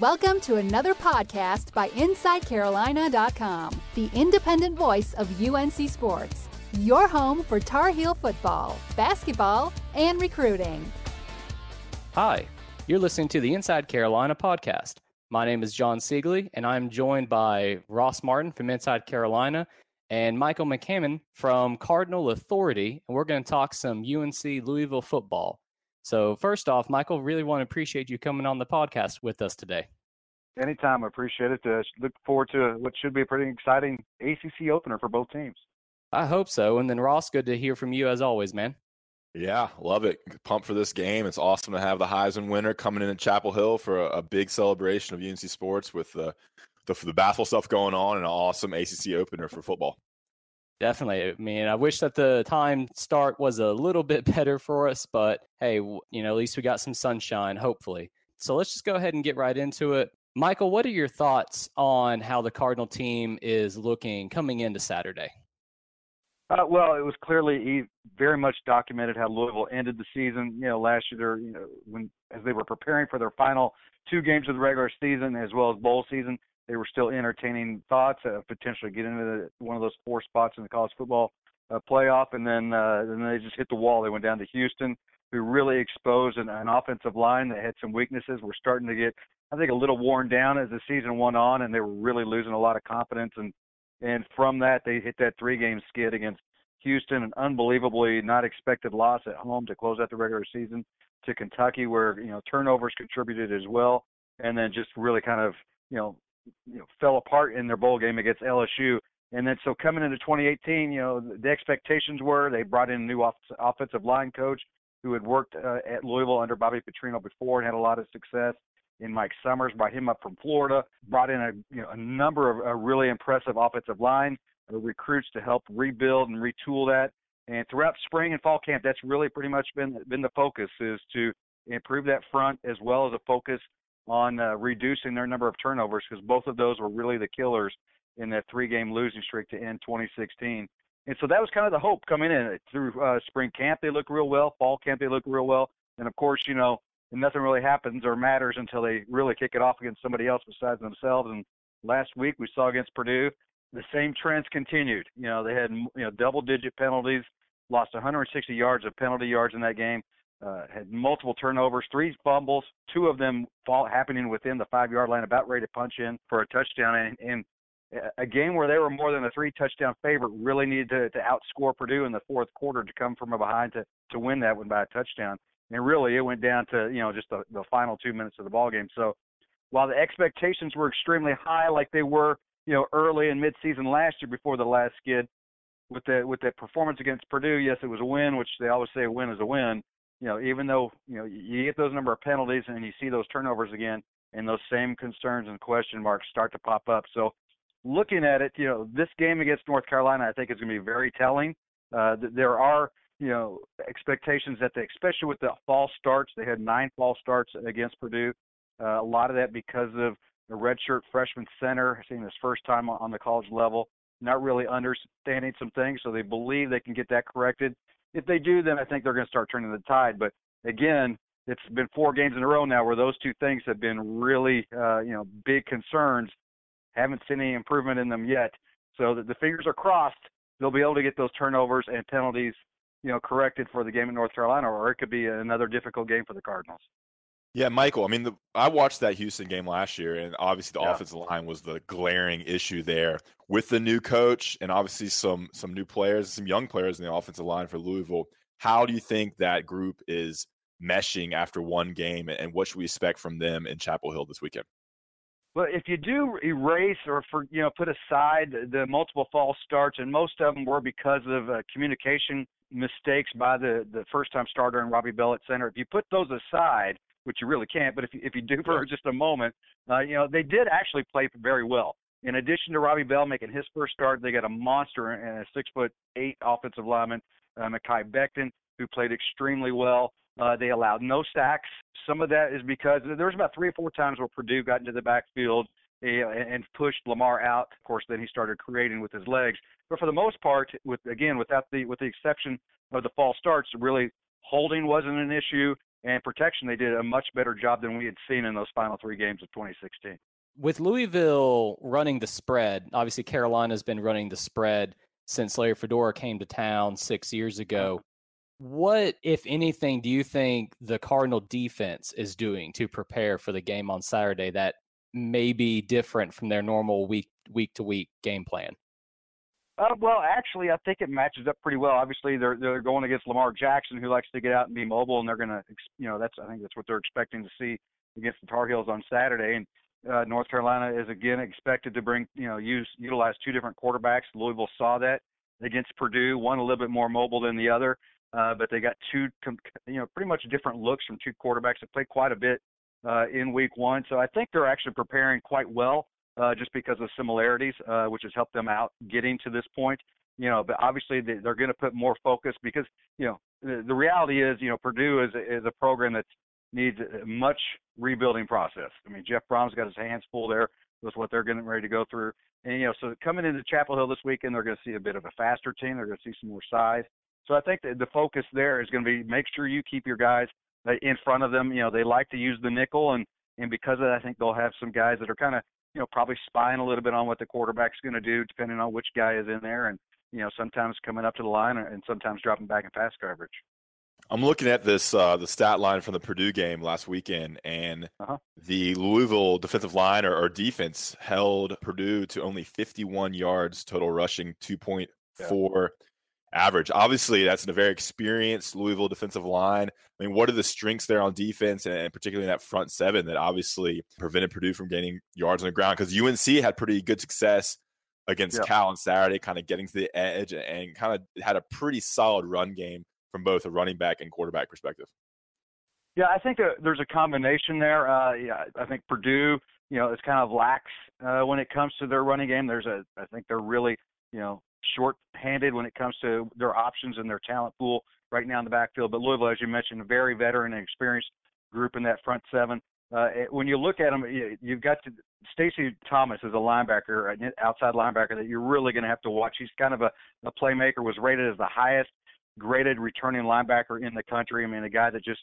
Welcome to another podcast by InsideCarolina.com, the independent voice of UNC Sports, your home for Tar Heel football, basketball, and recruiting. Hi, you're listening to the Inside Carolina podcast. My name is John Siegley, and I'm joined by Ross Martin from Inside Carolina and Michael McCammon from Cardinal Authority, and we're going to talk some UNC Louisville football. So, first off, Michael, really want to appreciate you coming on the podcast with us today. Anytime, I appreciate it. Uh, look forward to what should be a pretty exciting ACC opener for both teams. I hope so. And then Ross, good to hear from you as always, man. Yeah, love it. Pump for this game. It's awesome to have the Heisman winner coming in at Chapel Hill for a, a big celebration of UNC sports with the, the the basketball stuff going on and an awesome ACC opener for football. Definitely. I mean, I wish that the time start was a little bit better for us, but hey, you know, at least we got some sunshine, hopefully. So let's just go ahead and get right into it. Michael, what are your thoughts on how the Cardinal team is looking coming into Saturday? Uh, well, it was clearly very much documented how Louisville ended the season. You know, last year, you know, when as they were preparing for their final two games of the regular season as well as bowl season, they were still entertaining thoughts of potentially getting into the, one of those four spots in the college football uh, playoff, and then uh, then they just hit the wall. They went down to Houston, who really exposed an, an offensive line that had some weaknesses. We're starting to get, I think, a little worn down as the season went on, and they were really losing a lot of confidence. And and from that, they hit that three-game skid against Houston, an unbelievably not expected loss at home to close out the regular season to Kentucky, where you know turnovers contributed as well, and then just really kind of you know you know fell apart in their bowl game against LSU. And then so coming into 2018, you know the expectations were they brought in a new off- offensive line coach who had worked uh, at Louisville under Bobby Petrino before and had a lot of success. In Mike Summers, brought him up from Florida, brought in a you know a number of really impressive offensive line uh, recruits to help rebuild and retool that. And throughout spring and fall camp, that's really pretty much been been the focus is to improve that front as well as a focus on uh, reducing their number of turnovers because both of those were really the killers in that three-game losing streak to end 2016. And so that was kind of the hope coming in through uh, spring camp. They look real well. Fall camp they look real well. And of course, you know, nothing really happens or matters until they really kick it off against somebody else besides themselves. And last week we saw against Purdue, the same trends continued. You know, they had you know double-digit penalties, lost 160 yards of penalty yards in that game uh, had multiple turnovers, three fumbles, two of them fall happening within the five yard line, about ready to punch in for a touchdown. And, and a game where they were more than a three touchdown favorite really needed to, to outscore Purdue in the fourth quarter to come from behind to, to win that one by a touchdown. And really, it went down to you know just the, the final two minutes of the ball game. So while the expectations were extremely high, like they were you know early and midseason last year before the last skid, with the with that performance against Purdue, yes, it was a win, which they always say a win is a win you know, even though you know you get those number of penalties and you see those turnovers again, and those same concerns and question marks start to pop up. So, looking at it, you know, this game against North Carolina, I think is going to be very telling. Uh, there are you know expectations that they, especially with the fall starts, they had nine fall starts against Purdue. Uh, a lot of that because of the redshirt freshman center seeing his first time on the college level, not really understanding some things, so they believe they can get that corrected if they do, then I think they're going to start turning the tide. But again, it's been four games in a row now where those two things have been really, uh, you know, big concerns. Haven't seen any improvement in them yet. So the, the fingers are crossed. They'll be able to get those turnovers and penalties, you know, corrected for the game in North Carolina, or it could be another difficult game for the Cardinals. Yeah, Michael. I mean, the, I watched that Houston game last year, and obviously the yeah. offensive line was the glaring issue there. With the new coach and obviously some some new players, some young players in the offensive line for Louisville, how do you think that group is meshing after one game, and what should we expect from them in Chapel Hill this weekend? Well, if you do erase or for you know put aside the multiple false starts, and most of them were because of uh, communication mistakes by the the first time starter and Robbie Bell at center. If you put those aside, which you really can't. But if you, if you do for just a moment, uh, you know they did actually play very well. In addition to Robbie Bell making his first start, they got a monster and a six foot eight offensive lineman, uh, Mekhi Becton, who played extremely well. Uh, they allowed no sacks. Some of that is because there was about three or four times where Purdue got into the backfield and pushed Lamar out. Of course, then he started creating with his legs. But for the most part, with again, without the with the exception of the false starts, really holding wasn't an issue, and protection they did a much better job than we had seen in those final three games of 2016. With Louisville running the spread, obviously Carolina's been running the spread since Larry Fedora came to town six years ago. What, if anything, do you think the Cardinal defense is doing to prepare for the game on Saturday that may be different from their normal week week to week game plan? Uh, well, actually, I think it matches up pretty well. Obviously, they're they're going against Lamar Jackson, who likes to get out and be mobile, and they're going to, you know, that's I think that's what they're expecting to see against the Tar Heels on Saturday. And uh, North Carolina is again expected to bring, you know, use utilize two different quarterbacks. Louisville saw that against Purdue, one a little bit more mobile than the other, uh, but they got two, you know, pretty much different looks from two quarterbacks that played quite a bit uh, in week one. So I think they're actually preparing quite well uh, just because of similarities, uh, which has helped them out getting to this point. You know, but obviously they, they're going to put more focus because you know the, the reality is you know Purdue is is a program that needs much rebuilding process. I mean Jeff Brohm's got his hands full there with what they're getting ready to go through, and you know so coming into Chapel Hill this weekend they're going to see a bit of a faster team. They're going to see some more size. So I think that the focus there is going to be make sure you keep your guys uh, in front of them. You know, they like to use the nickel, and and because of that, I think they'll have some guys that are kind of you know probably spying a little bit on what the quarterback's going to do, depending on which guy is in there, and you know sometimes coming up to the line and sometimes dropping back in pass coverage. I'm looking at this uh, the stat line from the Purdue game last weekend, and uh-huh. the Louisville defensive line or, or, defense held Purdue to only 51 yards total rushing, 2.4 yeah average. Obviously, that's a very experienced Louisville defensive line. I mean, what are the strengths there on defense, and particularly in that front seven that obviously prevented Purdue from gaining yards on the ground? Because UNC had pretty good success against yep. Cal on Saturday, kind of getting to the edge and kind of had a pretty solid run game from both a running back and quarterback perspective. Yeah, I think there's a combination there. Uh, yeah, I think Purdue, you know, is kind of lax uh, when it comes to their running game. There's a, I think they're really, you know, short-handed when it comes to their options and their talent pool right now in the backfield. But Louisville, as you mentioned, a very veteran and experienced group in that front seven. Uh, when you look at them, you've got to, Stacy Thomas is a linebacker, an outside linebacker that you're really going to have to watch. He's kind of a, a playmaker. Was rated as the highest graded returning linebacker in the country. I mean, a guy that just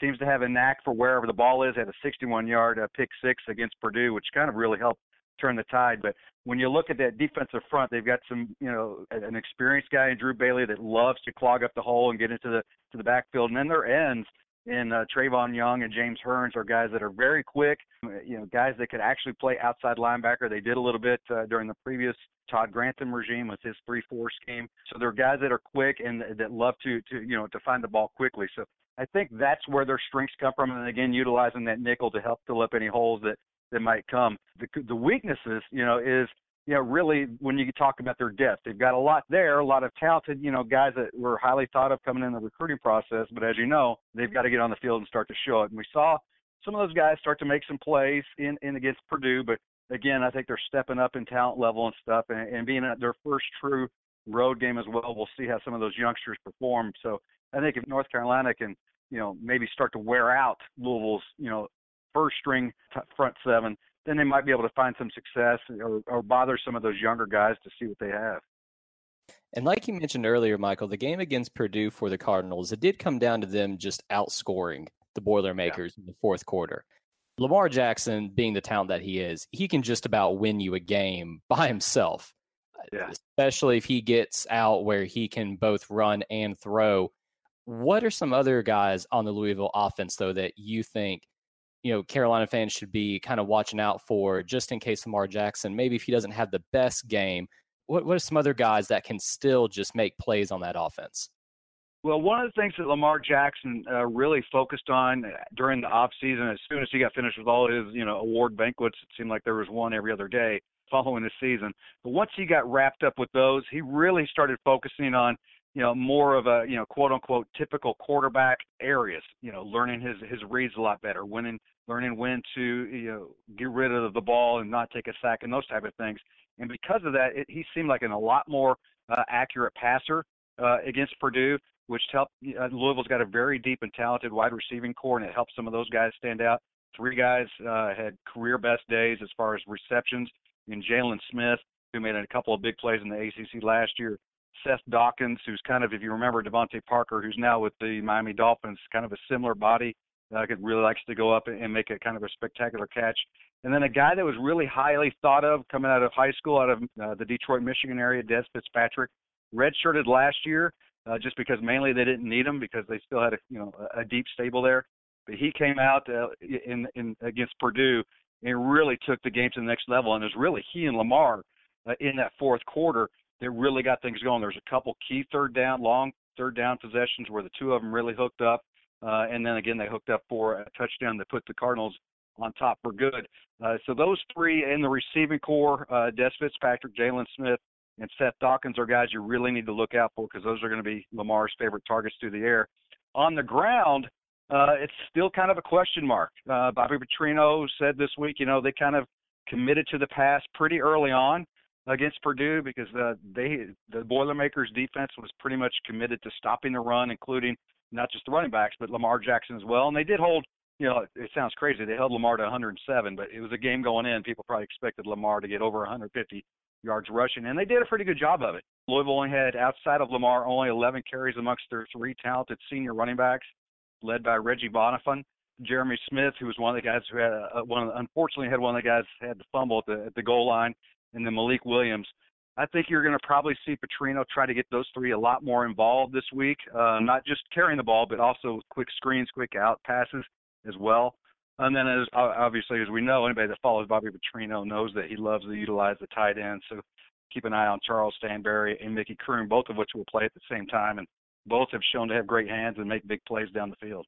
seems to have a knack for wherever the ball is. Had a 61-yard uh, pick six against Purdue, which kind of really helped turn the tide. But when you look at that defensive front, they've got some, you know, an experienced guy in Drew Bailey that loves to clog up the hole and get into the to the backfield, and then their ends in uh, Trevon Young and James Hearns are guys that are very quick, you know, guys that could actually play outside linebacker. They did a little bit uh, during the previous Todd Grantham regime with his three-four scheme. So they're guys that are quick and that love to to you know to find the ball quickly. So I think that's where their strengths come from, and again, utilizing that nickel to help fill up any holes that that might come. The, the weaknesses, you know, is you know really when you talk about their depth, they've got a lot there, a lot of talented, you know, guys that were highly thought of coming in the recruiting process. But as you know, they've got to get on the field and start to show it. And we saw some of those guys start to make some plays in, in against Purdue, but again, I think they're stepping up in talent level and stuff, and, and being at their first true road game as well. We'll see how some of those youngsters perform. So I think if North Carolina can, you know, maybe start to wear out Louisville's, you know, first string t- front seven, then they might be able to find some success or, or bother some of those younger guys to see what they have. And like you mentioned earlier, Michael, the game against Purdue for the Cardinals, it did come down to them just outscoring the Boilermakers yeah. in the fourth quarter. Lamar Jackson, being the talent that he is, he can just about win you a game by himself. Yeah. Especially if he gets out where he can both run and throw. What are some other guys on the Louisville offense, though, that you think you know Carolina fans should be kind of watching out for just in case Lamar Jackson maybe if he doesn't have the best game what what are some other guys that can still just make plays on that offense well, one of the things that Lamar Jackson uh, really focused on during the off season, as soon as he got finished with all his, you know, award banquets, it seemed like there was one every other day following the season. But once he got wrapped up with those, he really started focusing on you know, more of a, you know, quote unquote typical quarterback areas, you know, learning his his reads a lot better, winning learning when to, you know, get rid of the ball and not take a sack and those type of things. And because of that, it, he seemed like an, a lot more uh, accurate passer uh, against Purdue, which helped. Uh, Louisville's got a very deep and talented wide receiving corps, and it helped some of those guys stand out. Three guys uh, had career best days as far as receptions in Jaylen Smith, who made a couple of big plays in the ACC last year. Seth Dawkins, who's kind of, if you remember, DeVante Parker, who's now with the Miami Dolphins, kind of a similar body. Uh, really likes to go up and make a kind of a spectacular catch. And then a guy that was really highly thought of coming out of high school, out of uh, the Detroit, Michigan area, Dez Fitzpatrick, redshirted last year, uh, just because mainly they didn't need him because they still had a you know a deep stable there. But he came out uh, in in against Purdue and really took the game to the next level. And it was really he and Lamar uh, in that fourth quarter that really got things going. There was a couple key third down, long third down possessions where the two of them really hooked up. Uh, and then again, they hooked up for a touchdown that put the Cardinals on top for good. Uh, so those three in the receiving corps, uh, Dez Fitzpatrick, Jaylen Smith, and Seth Dawkins are guys you really need to look out for because those are going to be Lamar's favorite targets through the air. On the ground, uh, it's still kind of a question mark. Uh, Bobby Petrino said this week, you know, they kind of committed to the pass pretty early on against Purdue because the they the Boilermakers defense was pretty much committed to stopping the run, including not just the running backs but Lamar Jackson as well. And they did hold. You know, it sounds crazy. They held Lamar to 107, but it was a game going in. People probably expected Lamar to get over 150 yards rushing, and they did a pretty good job of it. Louisville only had, outside of Lamar, only 11 carries amongst their three talented senior running backs, led by Reggie Bonnafon. Jeremy Smith, who was one of the guys who had a, one, of, unfortunately had one of the guys had to fumble at the at the goal line, and then Malik Williams. I think you're going to probably see Petrino try to get those three a lot more involved this week, uh, not just carrying the ball, but also quick screens, quick out passes as well. And then, as obviously as we know, anybody that follows Bobby Petrino knows that he loves to utilize the tight end. So keep an eye on Charles Standberry and Micky Crum, both of which will play at the same time, and both have shown to have great hands and make big plays down the field.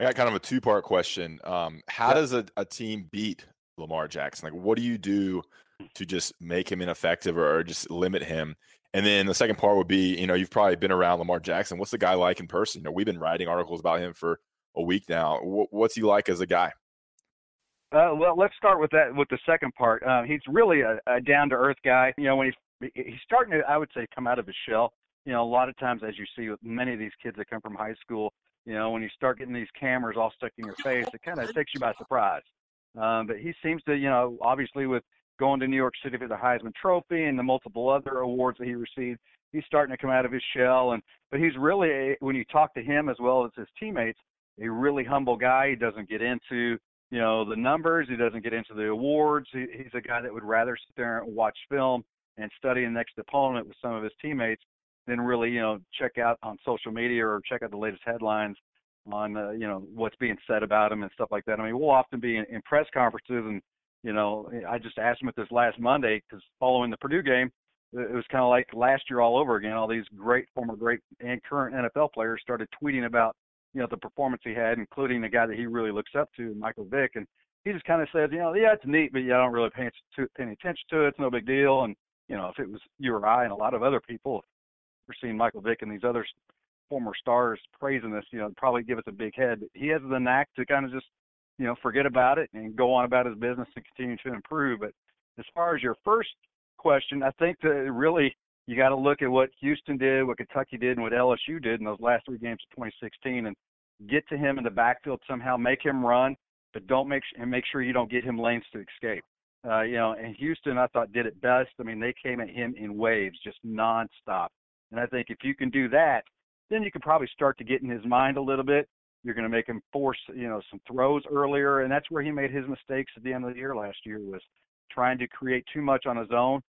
I got kind of a two part question. Um, how does a, a team beat Lamar Jackson? Like, what do you do to just make him ineffective or, or just limit him? And then the second part would be, you know, you've probably been around Lamar Jackson. What's the guy like in person? You know, we've been writing articles about him for a week now. What's he like as a guy? Uh, well, let's start with that with the second part. Uh, he's really a, a down to earth guy. You know, when he's he's starting to, I would say, come out of his shell. You know, a lot of times, as you see with many of these kids that come from high school, you know, when you start getting these cameras all stuck in your face, it kind of takes you by surprise. Um, but he seems to, you know, obviously with going to New York City for the Heisman Trophy and the multiple other awards that he received, he's starting to come out of his shell. And but he's really, a, when you talk to him as well as his teammates, a really humble guy. He doesn't get into you know the numbers. He doesn't get into the awards. He, he's a guy that would rather sit there and watch film and study the next opponent with some of his teammates than really you know check out on social media or check out the latest headlines on uh, you know what's being said about him and stuff like that. I mean, we'll often be in, in press conferences and you know I just asked him at this last Monday because following the Purdue game, it was kind of like last year all over again. All these great former great and current NFL players started tweeting about you know the performance he had, including the guy that he really looks up to, Michael Vick, and he just kind of said, you know, yeah, it's neat, but yeah, I don't really pay, pay any attention to it. It's no big deal. And you know, if it was you or I and a lot of other people, we're seeing Michael Vick and these other former stars praising this, you know, probably give us a big head. He has the knack to kind of just, you know, forget about it and go on about his business and continue to improve. But as far as your first question, I think that really you got to look at what Houston did, what Kentucky did, and what LSU did in those last three games of 2016, and get to him in the backfield somehow, make him run, but don't make and make sure you don't get him lanes to escape. Uh, you know, and Houston, I thought did it best. I mean, they came at him in waves, just nonstop. And I think if you can do that, then you can probably start to get in his mind a little bit. You're going to make him force, you know, some throws earlier, and that's where he made his mistakes at the end of the year last year was trying to create too much on his own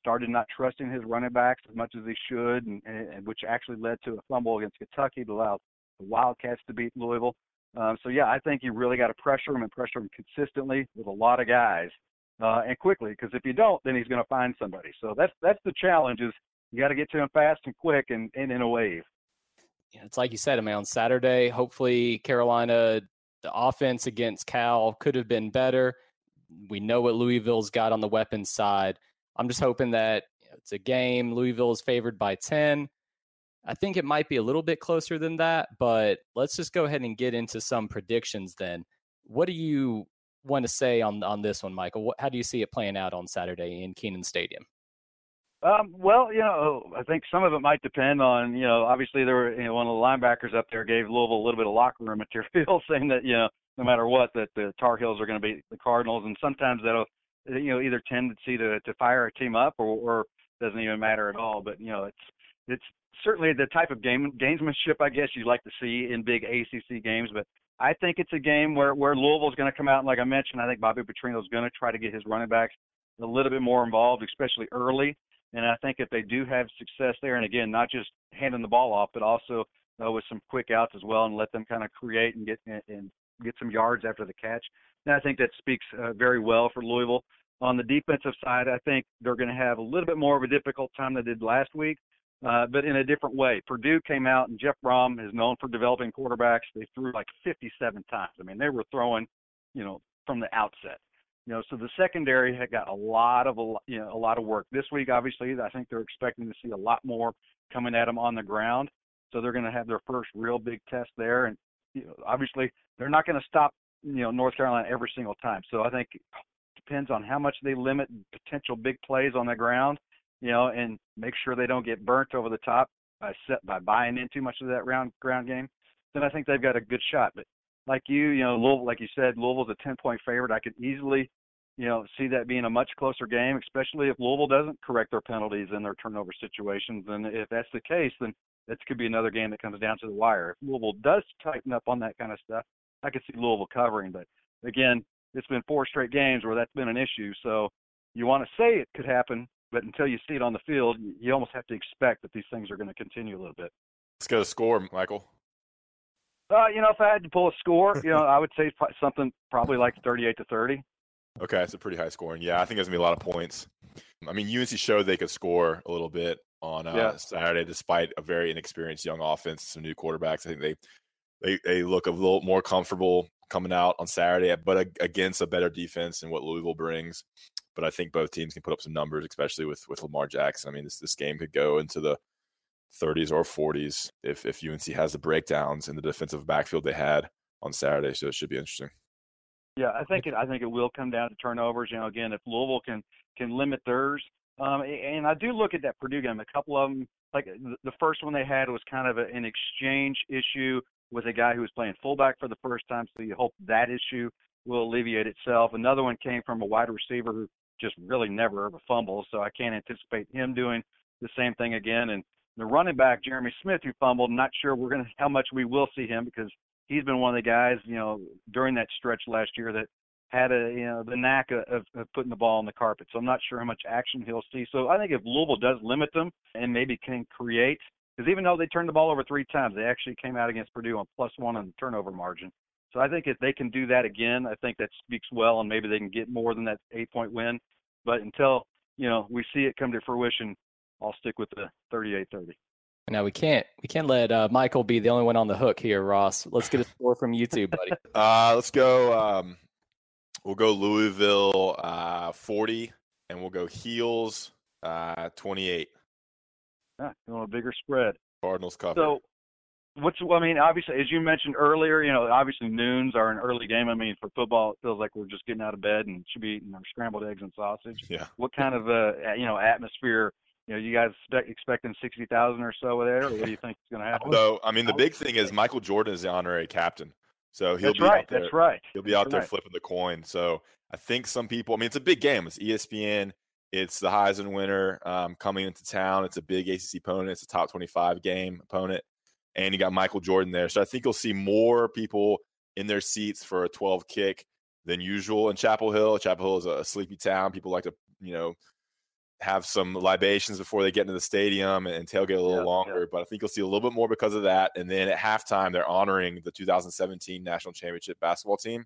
started not trusting his running backs as much as he should, and, and which actually led to a fumble against Kentucky to allow the Wildcats to beat Louisville. Um, so yeah, I think you really got to pressure him and pressure him consistently with a lot of guys uh, and quickly. Because if you don't, then he's going to find somebody. So that's that's the challenge is you got to get to him fast and quick and, and in a wave. It's like you said, I mean, on Saturday, hopefully Carolina, the offense against Cal could have been better. We know what Louisville's got on the weapons side. I'm just hoping that it's a game. Louisville is favored by 10. I think it might be a little bit closer than that, but let's just go ahead and get into some predictions then. What do you want to say on on this one, Michael? What, how do you see it playing out on Saturday in Kenan Stadium? Um, well, you know, I think some of it might depend on, you know, obviously there were, you know, one of the linebackers up there gave Louisville a little bit of locker room material saying that, you know, no matter what, that the Tar Heels are going to beat the Cardinals. And sometimes that'll, you know, either tendency to, to fire a team up or, or doesn't even matter at all. But, you know, it's, it's certainly the type of game, gamesmanship, I guess you'd like to see in big ACC games. But I think it's a game where, where Louisville's going to come out. And like I mentioned, I think Bobby Petrino's going to try to get his running backs a little bit more involved, especially early and I think if they do have success there, and again, not just handing the ball off, but also uh, with some quick outs as well, and let them kind of create and get and get some yards after the catch, then I think that speaks uh, very well for Louisville. On the defensive side, I think they're going to have a little bit more of a difficult time than they did last week, uh, but in a different way. Purdue came out, and Jeff Brohm is known for developing quarterbacks. They threw like 57 times. I mean, they were throwing, you know, from the outset. You know, so the secondary had got a lot of a you know a lot of work this week. Obviously, I think they're expecting to see a lot more coming at them on the ground. So they're going to have their first real big test there, and you know, obviously they're not going to stop you know North Carolina every single time. So I think it depends on how much they limit potential big plays on the ground, you know, and make sure they don't get burnt over the top by set by buying in too much of that round ground game. Then I think they've got a good shot. But like you, you know, Louisville, like you said, Louisville's a 10 point favorite. I could easily, you know, see that being a much closer game, especially if Louisville doesn't correct their penalties and their turnover situations. And if that's the case, then that could be another game that comes down to the wire. If Louisville does tighten up on that kind of stuff, I could see Louisville covering. But again, it's been four straight games where that's been an issue. So you want to say it could happen, but until you see it on the field, you almost have to expect that these things are going to continue a little bit. Let's get a score, Michael. Uh, you know, if I had to pull a score, you know, I would say something probably like 38 to 30. Okay, it's a pretty high scoring. Yeah, I think there's gonna be a lot of points. I mean, UNC showed they could score a little bit on uh, yeah. Saturday, despite a very inexperienced young offense, some new quarterbacks. I think they they they look a little more comfortable coming out on Saturday, but against a better defense and what Louisville brings. But I think both teams can put up some numbers, especially with with Lamar Jackson. I mean, this this game could go into the 30s or 40s if if UNC has the breakdowns in the defensive backfield they had on Saturday. So it should be interesting. Yeah, I think it. I think it will come down to turnovers. You know, again, if Louisville can can limit theirs, um, and I do look at that Purdue game. A couple of them, like the first one they had was kind of an exchange issue with a guy who was playing fullback for the first time. So you hope that issue will alleviate itself. Another one came from a wide receiver who just really never ever fumbles. So I can't anticipate him doing the same thing again. And the running back Jeremy Smith who fumbled. not sure we're gonna how much we will see him because he's been one of the guys you know during that stretch last year that had a you know the knack of, of putting the ball on the carpet. So I'm not sure how much action he'll see. So I think if Louisville does limit them and maybe can create, because even though they turned the ball over three times, they actually came out against Purdue on plus one on the turnover margin. So I think if they can do that again, I think that speaks well, and maybe they can get more than that eight point win. But until you know we see it come to fruition, I'll stick with the 38-30. Now we can't we can't let uh, Michael be the only one on the hook here, Ross. Let's get a score from you too, buddy. Uh, let's go. Um, we'll go Louisville uh, 40, and we'll go Heels uh, 28. Yeah, you want a bigger spread. Cardinals cover. So what's I mean, obviously, as you mentioned earlier, you know, obviously noons are an early game. I mean, for football, it feels like we're just getting out of bed and should be eating our scrambled eggs and sausage. Yeah. What kind of uh, you know atmosphere you know, you guys expecting sixty thousand or so there, or what do you think is going to happen? So, I mean, the big thing is Michael Jordan is the honorary captain, so he'll that's be right. out there. That's right. He'll be out that's there right. flipping the coin. So, I think some people. I mean, it's a big game. It's ESPN. It's the Heisman winner um, coming into town. It's a big ACC opponent. It's a top twenty-five game opponent, and you got Michael Jordan there. So, I think you'll see more people in their seats for a twelve kick than usual in Chapel Hill. Chapel Hill is a sleepy town. People like to, you know, have some libations before they get into the stadium and tailgate a little yeah, longer. Yeah. But I think you'll see a little bit more because of that. And then at halftime, they're honoring the 2017 national championship basketball team.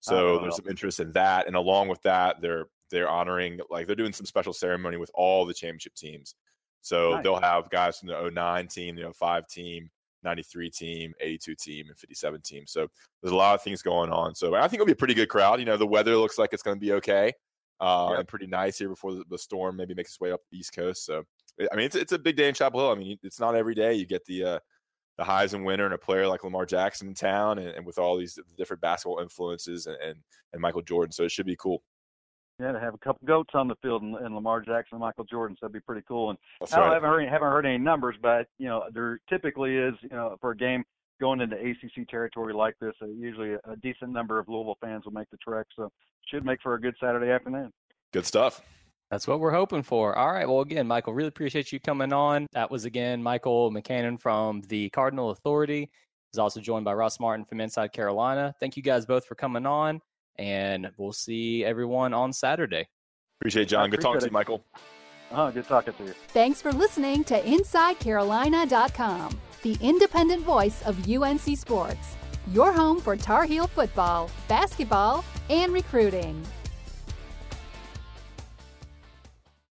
So there's some interest in that. And along with that, they're they're honoring like they're doing some special ceremony with all the championship teams. So nice. they'll have guys from the 09 team, the 05 team, 93 team, 82 team, and 57 team. So there's a lot of things going on. So I think it'll be a pretty good crowd. You know, the weather looks like it's going to be okay uh, and pretty nice here before the, the, storm maybe makes its way up the East Coast. So I mean, it's it's a big day in Chapel Hill. I mean, it's not every day you get the uh, the Heisman winner and a player like Lamar Jackson in town, and, and with all these different basketball influences and, and, and Michael Jordan. So it should be cool. Yeah, to have a couple goats on the field and, and Lamar Jackson and Michael Jordan, so that'd be pretty cool. And That's I right. haven't heard haven't heard any numbers, but you know there typically is you know for a game going into ACC territory like this, uh, usually a, a decent number of Louisville fans will make the trek, so should make for a good Saturday afternoon. Good stuff. That's what we're hoping for. All right. Well, again, Michael, really appreciate you coming on. That was again Michael McCammon from the Cardinal Authority. He's also joined by Ross Martin from Inside Carolina. Thank you guys both for coming on, and we'll see everyone on Saturday. Appreciate it, John. Good talking to you, Michael. Uh, good talking to you. Thanks for listening to InsideCarolina.com, the independent voice of UNC Sports, your home for Tar Heel football, basketball, and recruiting.